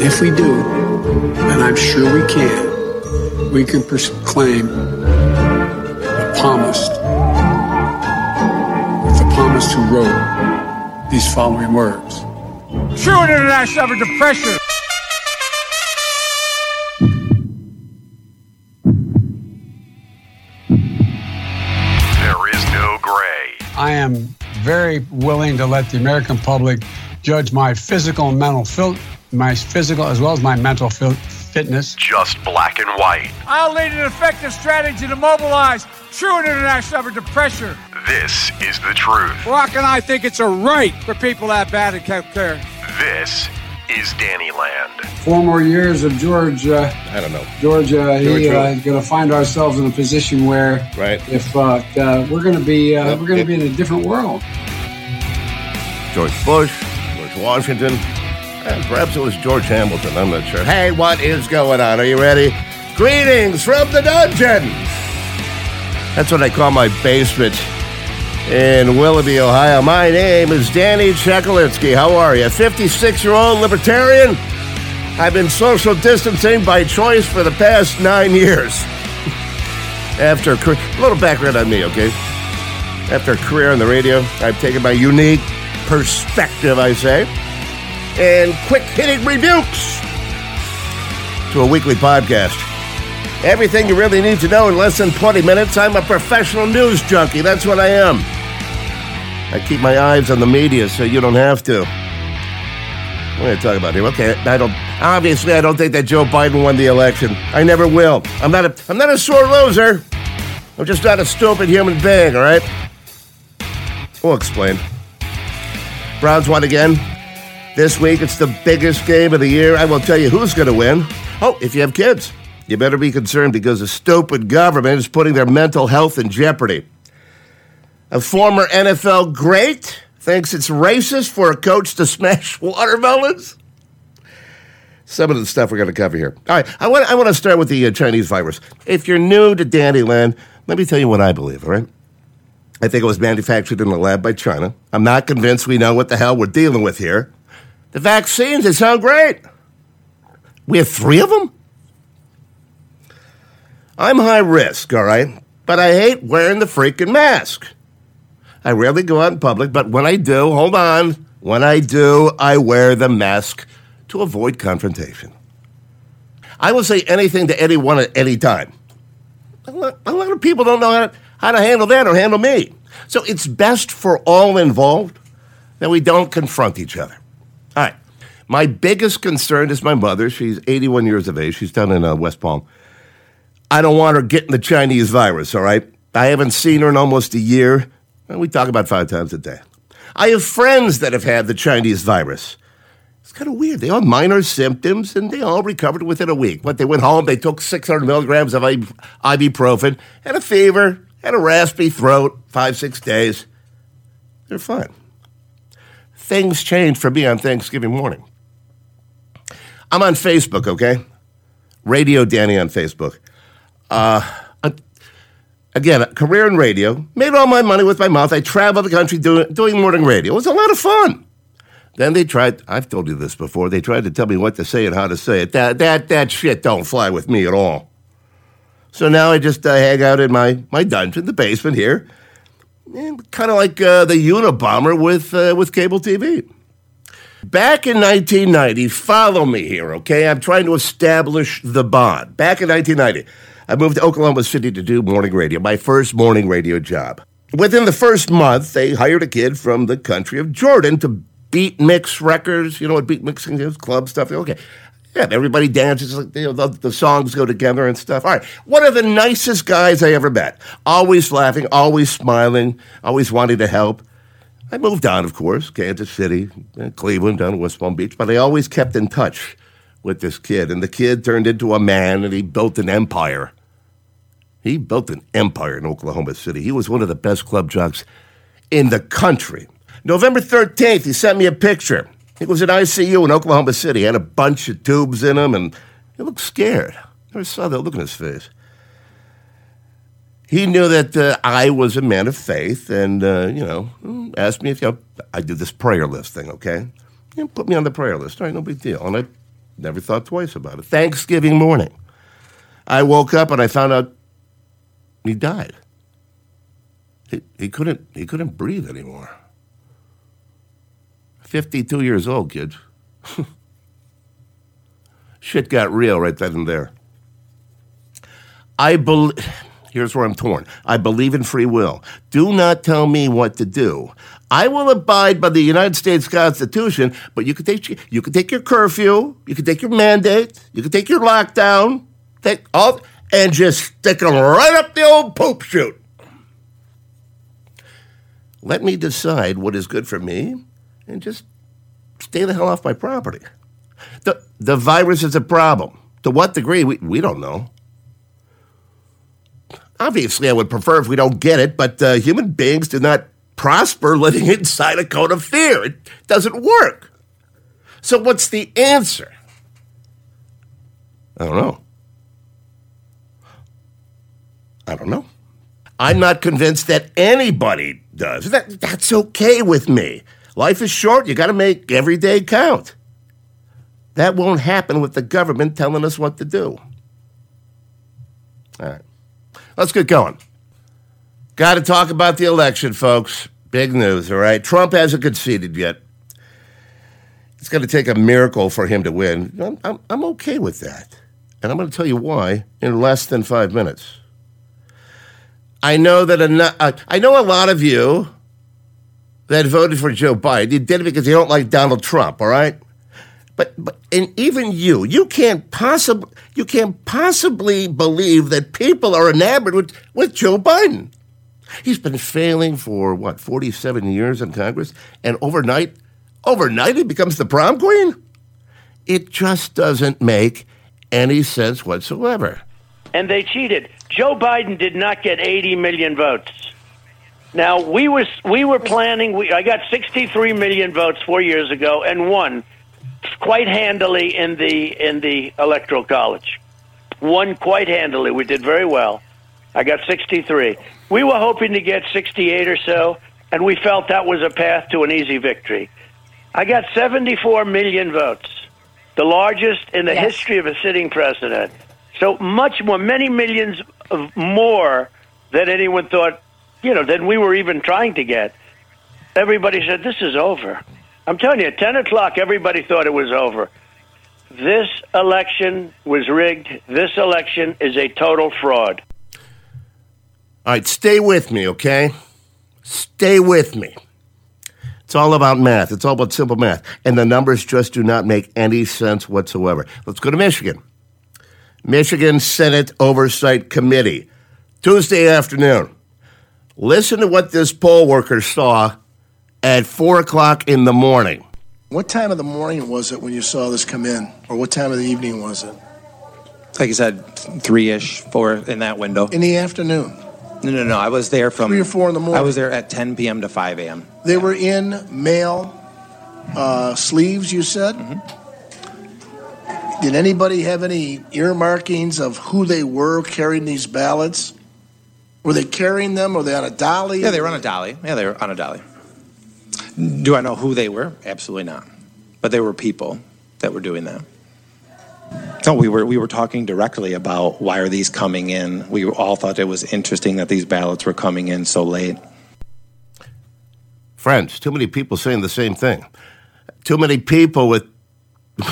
And if we do, and I'm sure we can, we can proclaim the palmist, the palmist who wrote these following words. True international under pressure. There is no gray. I am very willing to let the American public judge my physical and mental fil- my physical as well as my mental fil- fitness. Just black and white. I'll lead an effective strategy to mobilize true international under pressure. This is the truth. Barack and I think it's a right for people to have bad health care. This is Danny Land. Four more years of George. Uh, I don't know. George, uh, he uh, is going to find ourselves in a position where, Right. if uh, uh, we're going to be, uh, Yep. we're going to be in a different world. George Bush, George Washington, and perhaps it was George Hamilton. I'm not sure. Hey, what is going on? Are you ready? Greetings from the dungeon. That's what I call my basement in Willoughby, Ohio. My name is Danny Chekalinsky. How are you? 56 year old libertarian. I've been social distancing by choice for the past nine years. After a little background on me, okay? After a career on the radio, I've taken my unique perspective, I say, and quick hitting rebukes to a weekly podcast. Everything you really need to know in less than 20 minutes. I'm a professional news junkie. That's what I am. I keep my eyes on the media so you don't have to. What are you talking about here? Okay, I don't. Obviously, I don't think that Joe Biden won the election. I never will. I'm not a. I'm not a sore loser. I'm just not a stupid human being. All right. We'll explain. Browns won again. This week, it's the biggest game of the year. I will tell you who's going to win. Oh, if you have kids, you better be concerned because the stupid government is putting their mental health in jeopardy. A former NFL great thinks it's racist for a coach to smash watermelons. Some of the stuff we're going to cover here. All right, I want, I want to start with the uh, Chinese virus. If you're new to Dannyland, let me tell you what I believe, all right? I think it was manufactured in a lab by China. I'm not convinced we know what the hell we're dealing with here. The vaccines, they sound great. We have three of them? I'm high risk, all right? But I hate wearing the freaking mask. I rarely go out in public, but when I do, hold on, when I do, I wear the mask to avoid confrontation. I will say anything to anyone at any time. A lot, a lot of people don't know how to, how to handle that or handle me. So it's best for all involved that we don't confront each other. All right. My biggest concern is my mother. She's 81 years of age. She's down in uh, West Palm. I don't want her getting the Chinese virus, all right? I haven't seen her in almost a year. We talk about five times a day. I have friends that have had the Chinese virus. It's kind of weird. They all minor symptoms and they all recovered within a week. But they went home, they took 600 milligrams of ibuprofen, had a fever, had a raspy throat, five, six days. They're fine. Things changed for me on Thanksgiving morning. I'm on Facebook, okay? Radio Danny on Facebook. Uh, again, career in radio. Made all my money with my mouth. I traveled the country doing, doing morning radio. It was a lot of fun. Then they tried, I've told you this before, they tried to tell me what to say and how to say it. That, that, that shit don't fly with me at all. So now I just uh, hang out in my, my dungeon, the basement here, kind of like uh, the Unabomber with, uh, with cable TV. Back in 1990, follow me here, okay? I'm trying to establish the bond. Back in 1990, I moved to Oklahoma City to do morning radio, my first morning radio job. Within the first month, they hired a kid from the country of Jordan to beat mix records. You know what beat mixing is? Club stuff. Okay. Yeah, everybody dances. You know, the, the songs go together and stuff. All right. One of the nicest guys I ever met. Always laughing, always smiling, always wanting to help. I moved on, of course, Kansas City, uh, Cleveland, down to West Palm Beach, but I always kept in touch with this kid. And the kid turned into a man and he built an empire. He built an empire in Oklahoma City. He was one of the best club jocks in the country. November 13th, he sent me a picture. He was in ICU in Oklahoma City. He had a bunch of tubes in him and he looked scared. Never saw that look on his face. He knew that uh, I was a man of faith and, uh, you know, asked me if you know, I did this prayer list thing, okay? Put me on the prayer list. All right, no big deal. And I Never thought twice about it. Thanksgiving morning. I woke up and I found out he died. He, he couldn't he couldn't breathe anymore. 52 years old, kid. Shit got real right then and there. I believe here's where I'm torn. I believe in free will. Do not tell me what to do. I will abide by the United States Constitution, but you can take you can take your curfew, you can take your mandate, you can take your lockdown, take all and just stick them right up the old poop chute. Let me decide what is good for me and just stay the hell off my property. The, the virus is a problem. To what degree, we, we don't know. Obviously, I would prefer if we don't get it, but uh, human beings do not prosper living inside a cone of fear. It doesn't work. So, what's the answer? I don't know. I don't know. I'm not convinced that anybody does. That, that's okay with me. Life is short. You got to make every day count. That won't happen with the government telling us what to do. All right. Let's get going. Got to talk about the election, folks. Big news, all right? Trump hasn't conceded yet. It's going to take a miracle for him to win. I'm, I'm, I'm okay with that. And I'm going to tell you why in less than five minutes. I know that a, uh, I know a lot of you that voted for Joe Biden. You did it because you don't like Donald Trump, all right? But, but and even you, you can't possibly you can't possibly believe that people are enamored with, with Joe Biden. He's been failing for what, 47 years in Congress, and overnight, overnight he becomes the prom queen? It just doesn't make any sense whatsoever. And they cheated. Joe Biden did not get 80 million votes. Now we were we were planning. We, I got 63 million votes four years ago and won quite handily in the in the electoral college. Won quite handily. We did very well. I got 63. We were hoping to get 68 or so, and we felt that was a path to an easy victory. I got 74 million votes, the largest in the yes. history of a sitting president. So much more, many millions of more than anyone thought, you know, than we were even trying to get. Everybody said, this is over. I'm telling you, at 10 o'clock, everybody thought it was over. This election was rigged. This election is a total fraud. All right, stay with me, okay? Stay with me. It's all about math. It's all about simple math. And the numbers just do not make any sense whatsoever. Let's go to Michigan. Michigan Senate Oversight Committee, Tuesday afternoon. Listen to what this poll worker saw at 4 o'clock in the morning. What time of the morning was it when you saw this come in? Or what time of the evening was it? Like I said, three ish, four in that window. In the afternoon? No, no, no. I was there from. Three or four in the morning? I was there at 10 p.m. to 5 a.m. They were in mail uh, sleeves, you said? Mm-hmm. Did anybody have any earmarkings of who they were carrying these ballots? Were they carrying them? Were they on a dolly? Yeah, they were on a dolly. Yeah, they were on a dolly. Do I know who they were? Absolutely not. But they were people that were doing that. No, we were we were talking directly about why are these coming in. We all thought it was interesting that these ballots were coming in so late. Friends, too many people saying the same thing. Too many people with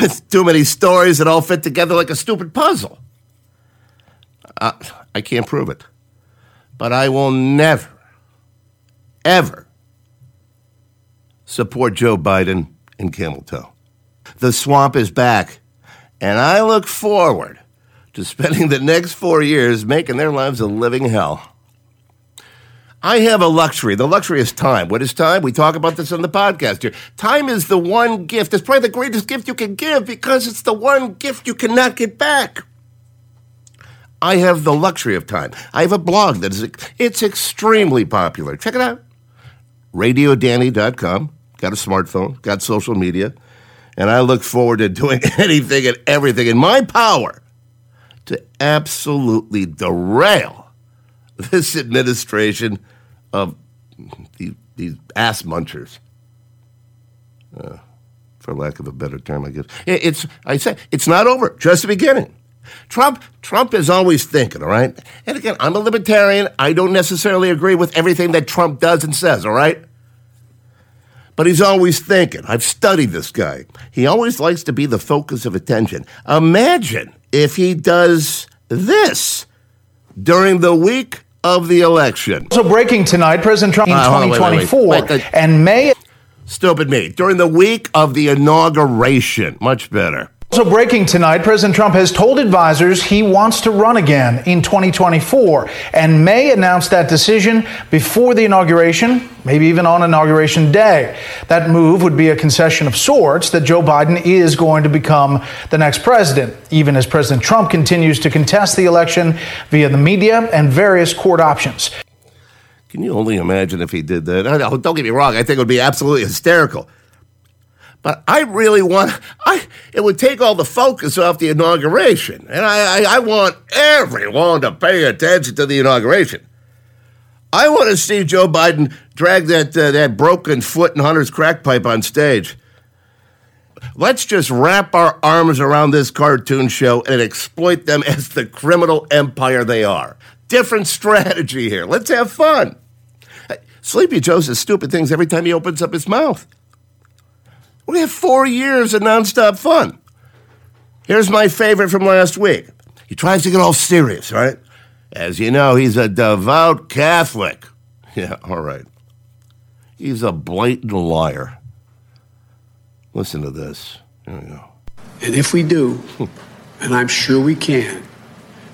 with too many stories that all fit together like a stupid puzzle. Uh, I can't prove it. But I will never, ever support Joe Biden in camel toe. The swamp is back, and I look forward to spending the next four years making their lives a living hell. I have a luxury. The luxury is time. What is time? We talk about this on the podcast here. Time is the one gift. It's probably the greatest gift you can give because it's the one gift you cannot get back. I have the luxury of time. I have a blog that is it's extremely popular. Check it out. RadioDanny.com. Got a smartphone, got social media, and I look forward to doing anything and everything in my power to absolutely derail this administration of these, these ass munchers. Uh, for lack of a better term, I guess. It's I say it's not over, just the beginning. Trump Trump is always thinking, all right? And again, I'm a libertarian. I don't necessarily agree with everything that Trump does and says, all right? But he's always thinking. I've studied this guy. He always likes to be the focus of attention. Imagine if he does this during the week of the election. So breaking tonight, President Trump in Uh, hold on, wait, wait, 2024 wait. Wait, uh, and May Stupid me. During the week of the inauguration. Much better. So breaking tonight, President Trump has told advisors he wants to run again in 2024 and may announce that decision before the inauguration, maybe even on inauguration day. That move would be a concession of sorts that Joe Biden is going to become the next president, even as President Trump continues to contest the election via the media and various court options. Can you only imagine if he did that? Don't get me wrong. I think it would be absolutely hysterical. But I really want, I, it would take all the focus off the inauguration. And I, I, I want everyone to pay attention to the inauguration. I want to see Joe Biden drag that, uh, that broken foot in Hunter's crack pipe on stage. Let's just wrap our arms around this cartoon show and exploit them as the criminal empire they are. Different strategy here. Let's have fun. Sleepy Joe says stupid things every time he opens up his mouth. We have four years of nonstop fun. Here's my favorite from last week. He tries to get all serious, right? As you know, he's a devout Catholic. Yeah, all right. He's a blatant liar. Listen to this. Here we go. And if we do, and I'm sure we can,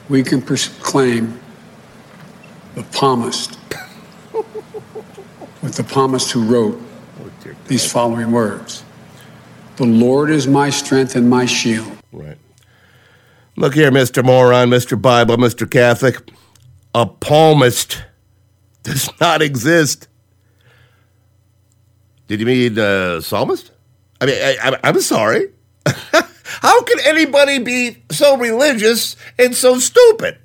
we can proclaim the palmist, with the palmist who wrote these following words The Lord is my strength and my shield. Right. Look here, Mr. Moron, Mr. Bible, Mr. Catholic. A palmist does not exist. Did you mean uh, psalmist? I mean, I, I'm sorry. How can anybody be so religious and so stupid?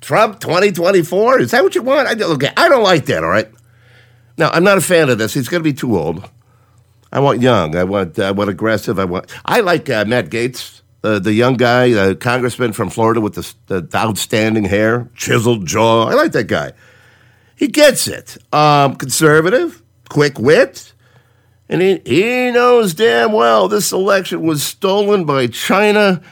Trump 2024? Is that what you want? I, okay, I don't like that, all right? Now, I'm not a fan of this. He's going to be too old. I want young. I want I want aggressive. I want. I like uh, Matt Gaetz, uh, the young guy, the congressman from Florida with the, the outstanding hair, chiseled jaw. I like that guy. He gets it. Um, conservative, quick wit, and he he knows damn well this election was stolen by China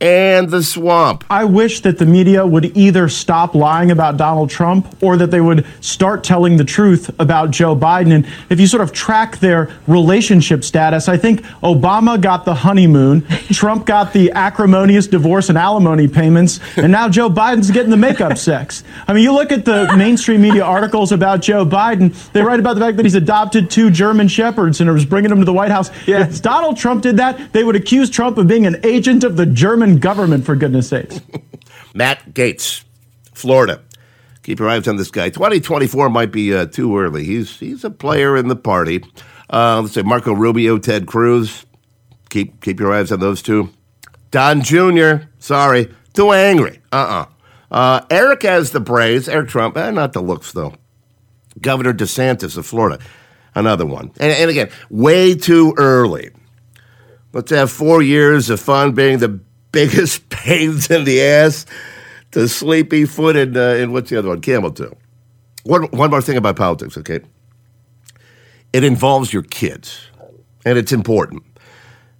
and the swamp. I wish that the media would either stop lying about Donald Trump or that they would start telling the truth about Joe Biden. And if you sort of track their relationship status, I think Obama got the honeymoon, Trump got the acrimonious divorce and alimony payments, and now Joe Biden's getting the makeup sex. I mean, you look at the mainstream media articles about Joe Biden, they write about the fact that he's adopted two German shepherds and was bringing them to the White House. If Donald Trump did that, they would accuse Trump of being an agent of the German government, for goodness sakes. Matt Gaetz, Florida. Keep your eyes on this guy. 2024 might be uh, too early. He's he's a player in the party. Uh, let's say Marco Rubio, Ted Cruz. Keep keep your eyes on those two. Don Jr. Sorry, too angry. Uh-uh. Uh Eric has the Braves. Eric Trump, eh, not the looks though. Governor DeSantis of Florida, another one. And, and again, way too early. Let's have four years of fun being the biggest pains in the ass to Sleepy Foot and, uh, and what's the other one? Camel Toe. One, one more thing about politics, okay? It involves your kids, and it's important.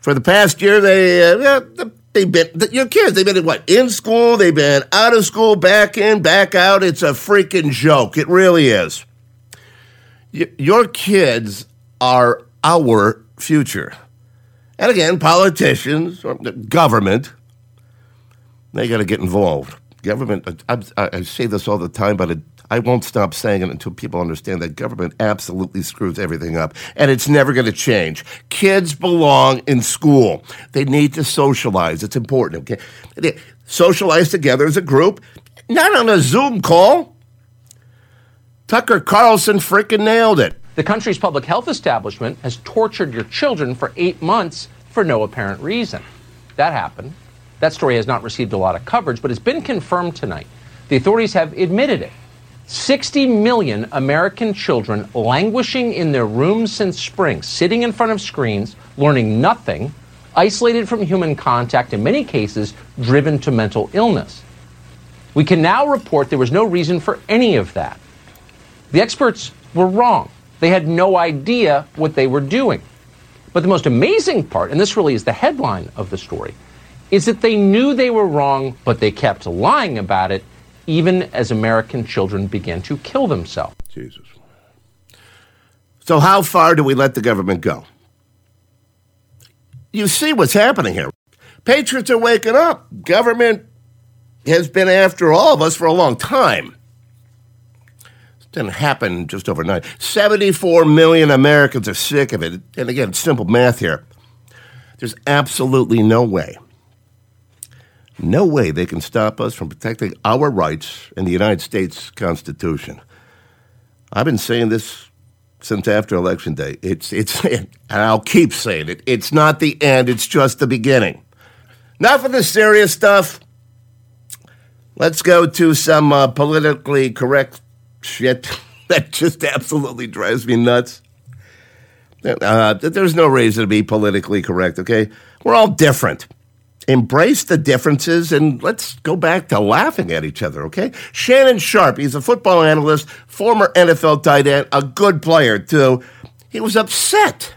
For the past year, they, uh, they've been, your kids, they've been, what, in school, they've been out of school, back in, back out. It's a freaking joke. It really is. Y- your kids are our future. And again, politicians or government, they got to get involved. Government, I, I, I say this all the time, but it, I won't stop saying it until people understand that government absolutely screws everything up. And it's never going to change. Kids belong in school. They need to socialize. It's important, okay? They socialize together as a group, not on a Zoom call. Tucker Carlson freaking nailed it. The country's public health establishment has tortured your children for eight months for no apparent reason. That happened. That story has not received a lot of coverage, but it's been confirmed tonight. The authorities have admitted it. 60 million American children languishing in their rooms since spring, sitting in front of screens, learning nothing, isolated from human contact, in many cases, driven to mental illness. We can now report there was no reason for any of that. The experts were wrong. They had no idea what they were doing. But the most amazing part, and this really is the headline of the story, is that they knew they were wrong, but they kept lying about it, even as American children began to kill themselves. Jesus. So, how far do we let the government go? You see what's happening here. Patriots are waking up. Government has been after all of us for a long time. It didn't happen just overnight. 74 million Americans are sick of it. And again, simple math here. There's absolutely no way, no way they can stop us from protecting our rights in the United States Constitution. I've been saying this since after election day. It's it's and I'll keep saying it. It's not the end, it's just the beginning. Enough of the serious stuff. Let's go to some uh, politically correct shit that just absolutely drives me nuts. Uh, there's no reason to be politically correct, okay? We're all different. Embrace the differences and let's go back to laughing at each other, okay? Shannon Sharpe, he's a football analyst, former NFL tight end, a good player too. He was upset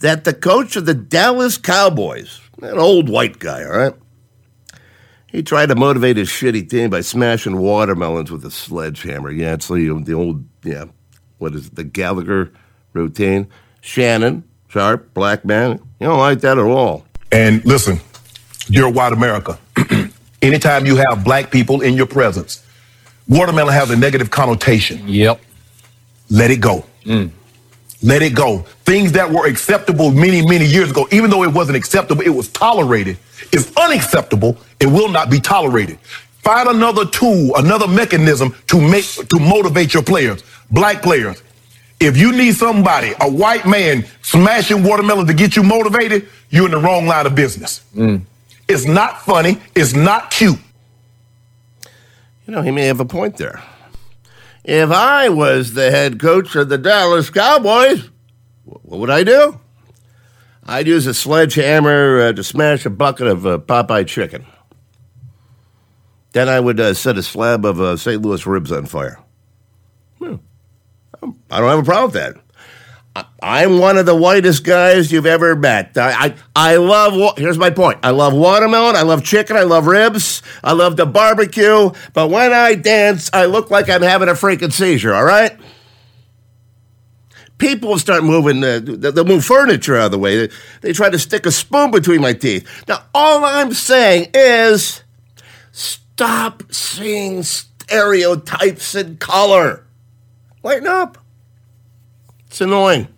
that the coach of the Dallas Cowboys, an old white guy, all right? He tried to motivate his shitty team by smashing watermelons with a sledgehammer. Yeah, it's the, the old, yeah, what is it, the Gallagher routine. Shannon, sharp, black man, you don't like that at all. And listen, dear white America, anytime you have black people in your presence, watermelon has a negative connotation. Yep. Let it go. Mm. Let it go. Things that were acceptable many, many years ago, even though it wasn't acceptable, it was tolerated, is unacceptable and will not be tolerated. Find another tool, another mechanism to make to motivate your players, black players. If you need somebody, a white man smashing watermelon to get you motivated, you're in the wrong line of business. It's not funny. It's not cute. You know, he may have a point there. If I was the head coach of the Dallas Cowboys, what would I do? I'd use a sledgehammer uh, to smash a bucket of uh, Popeye chicken. Then I would uh, set a slab of uh, St. Louis ribs on fire. Hmm. I don't have a problem with that. I'm one of the whitest guys you've ever met. I, I, I love, here's my point. I love watermelon. I love chicken. I love ribs. I love the barbecue. But when I dance, I look like I'm having a freaking seizure, all right? People start moving, uh, they'll move furniture out of the way. They, they try to stick a spoon between my teeth. Now, all I'm saying is stop seeing stereotypes in color. Lighten up. It's annoying.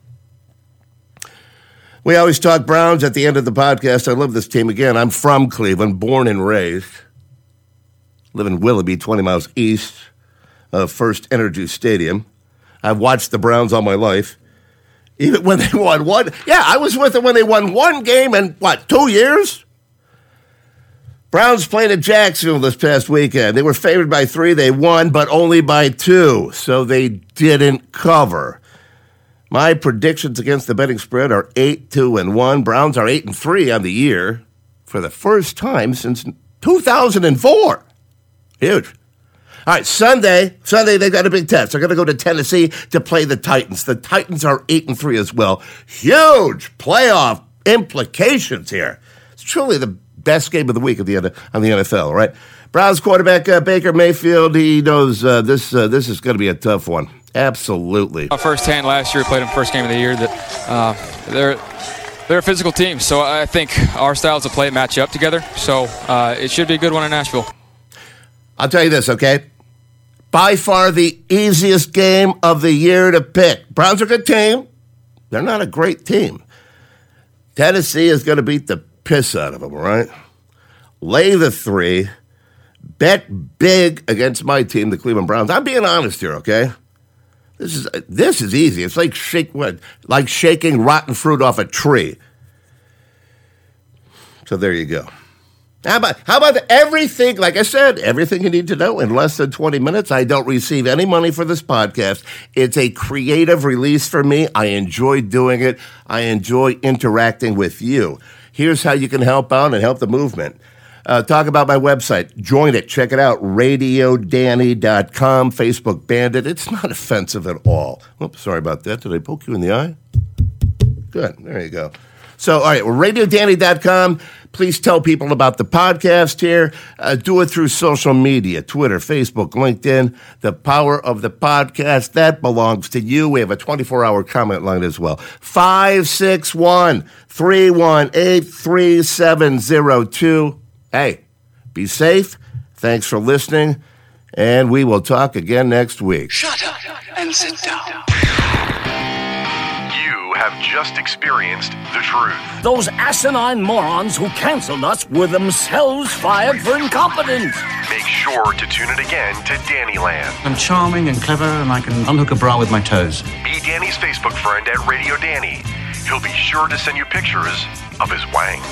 We always talk Browns at the end of the podcast. I love this team. Again, I'm from Cleveland, born and raised. Live in Willoughby, 20 miles east of FirstEnergy Stadium. I've watched the Browns all my life. Even when they won one. Yeah, I was with them when they won one game in, what, two years? Browns played at Jacksonville this past weekend. They were favored by three. They won, but only by two, so they didn't cover. My predictions against the betting spread are eight, two, and one. Browns are eight and three on the year for the first time since 2004. Huge. All right, Sunday. Sunday they got a big test. They're going to go to Tennessee to play the Titans. The Titans are eight and three as well. Huge playoff implications here. It's truly the best game of the week of the on the NFL. Right? Browns quarterback uh, Baker Mayfield. He knows uh, this. Uh, this is going to be a tough one. Absolutely. Uh, Firsthand last year, we played them first game of the year. That uh, they're they're a physical team, so I think our styles of play match up together. So uh, it should be a good one in Nashville. I'll tell you this, okay? By far the easiest game of the year to pick. Browns are a good team. They're not a great team. Tennessee is going to beat the piss out of them, all right? Lay the three. Bet big against my team, the Cleveland Browns. I'm being honest here, okay? This is this is easy. It's like shake what like shaking rotten fruit off a tree. So there you go. How about how about everything? Like I said, everything you need to know in less than twenty minutes. I don't receive any money for this podcast. It's a creative release for me. I enjoy doing it. I enjoy interacting with you. Here's how you can help out and help the movement. Uh, talk about my website. Join it. Check it out. RadioDanny.com. Facebook Bandit. It's not offensive at all. Oops, sorry about that. Did I poke you in the eye? Good. There you go. So, all right, well, radiodanny.com. Please tell people about the podcast here. Uh, do it through social media Twitter, Facebook, LinkedIn. The power of the podcast, that belongs to you. We have a 24 hour comment line as well. 561 318 3702. Hey, be safe. Thanks for listening. And we will talk again next week. Shut up and sit down. You have just experienced the truth. Those asinine morons who canceled us were themselves fired for incompetence. Make sure to tune in again to Dannyland. I'm charming and clever, and I can unhook a bra with my toes. Be Danny's Facebook friend at Radio Danny. He'll be sure to send you pictures of his wang.